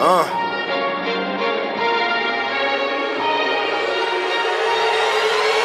Uh.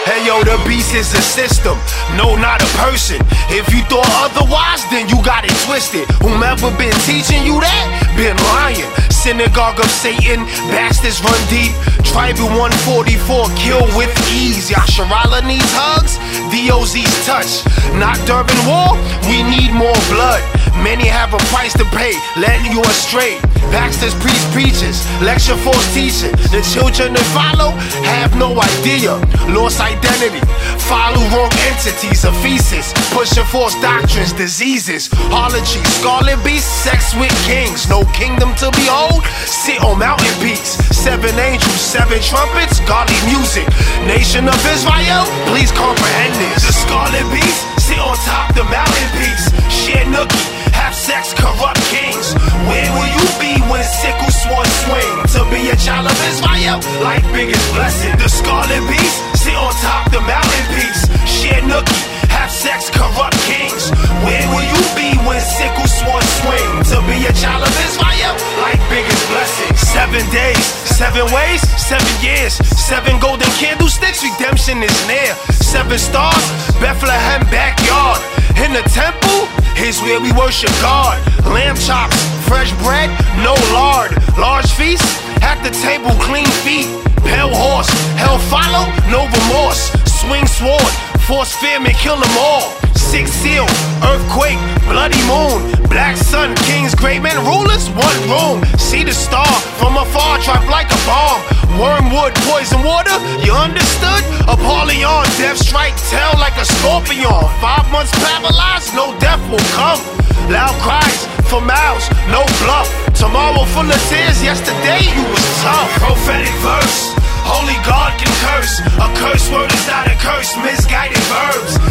Hey yo, the beast is a system, no, not a person. If you thought otherwise, then you got it twisted. Whomever been teaching you that, been lying. Synagogue of Satan, bastards run deep. Tribal 144, kill with ease. Yasharala needs hugs, DOZ's touch. Not Durban Wall, we need more blood. Many have a price to pay, letting you astray. Baxter's priest preaches, lecture force teaching. The children that follow have no idea. Lost identity, follow wrong entities, feces. Pushing false doctrines, diseases. Hology, scarlet beast, sex with kings. No kingdom to behold, sit on mountain peaks. Seven angels, seven trumpets, godly music. Nation of Israel, please comprehend this. The scarlet beast, sit on top the mountain peaks. Share nookie, have sex, corrupt kings. Where will you be when sickle sworn swing? To be a child of Israel, like biggest blessing. The scarlet beast, sit on top the mountain peaks. Days, seven ways, seven years, seven golden candlesticks, redemption is near. Seven stars, Bethlehem backyard. In the temple, is where we worship God. Lamb chops, fresh bread, no lard. Large feast, at the table, clean feet. Pale horse, hell follow, no remorse. Swing sword, force fear, famine, kill them all. Six seal, earthquake, bloody moon. Black sun, kings, great men, rulers, one room. See the star from afar, drop like a bomb. Wormwood, poison water, you understood? Apollyon, death strike, tail like a scorpion. Five months paralyzed, no death will come. Loud cries for miles, no bluff. Tomorrow full of tears, yesterday you was tough. Prophetic verse. Holy God can curse. A curse word is not a curse. Misguided verbs.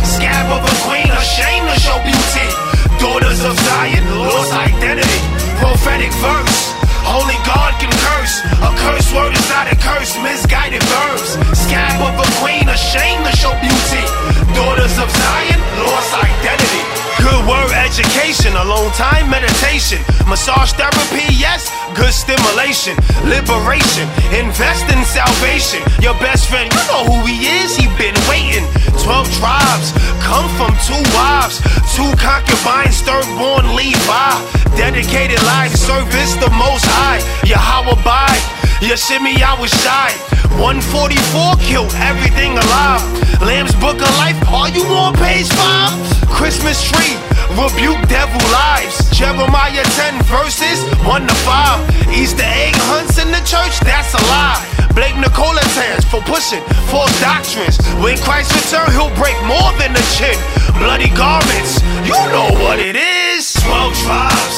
Education, alone time meditation, massage therapy, yes, good stimulation, liberation, invest in salvation. Your best friend, you know who he is, he been waiting. Twelve tribes come from two wives, two concubines, third born Levi. Dedicated life service, the most high. Yahweh by, your shimmy, I was shy. 144 killed everything alive. Lamb's Book of Life, are you on page 5? Christmas tree, rebuke devil lives. Jeremiah 10 verses 1 to 5. Easter egg hunts in the church, that's a lie. Blake Nicolaitans for pushing false doctrines. When Christ return, he'll break more than a chin. Bloody garments, you know what it is. 12 tribes,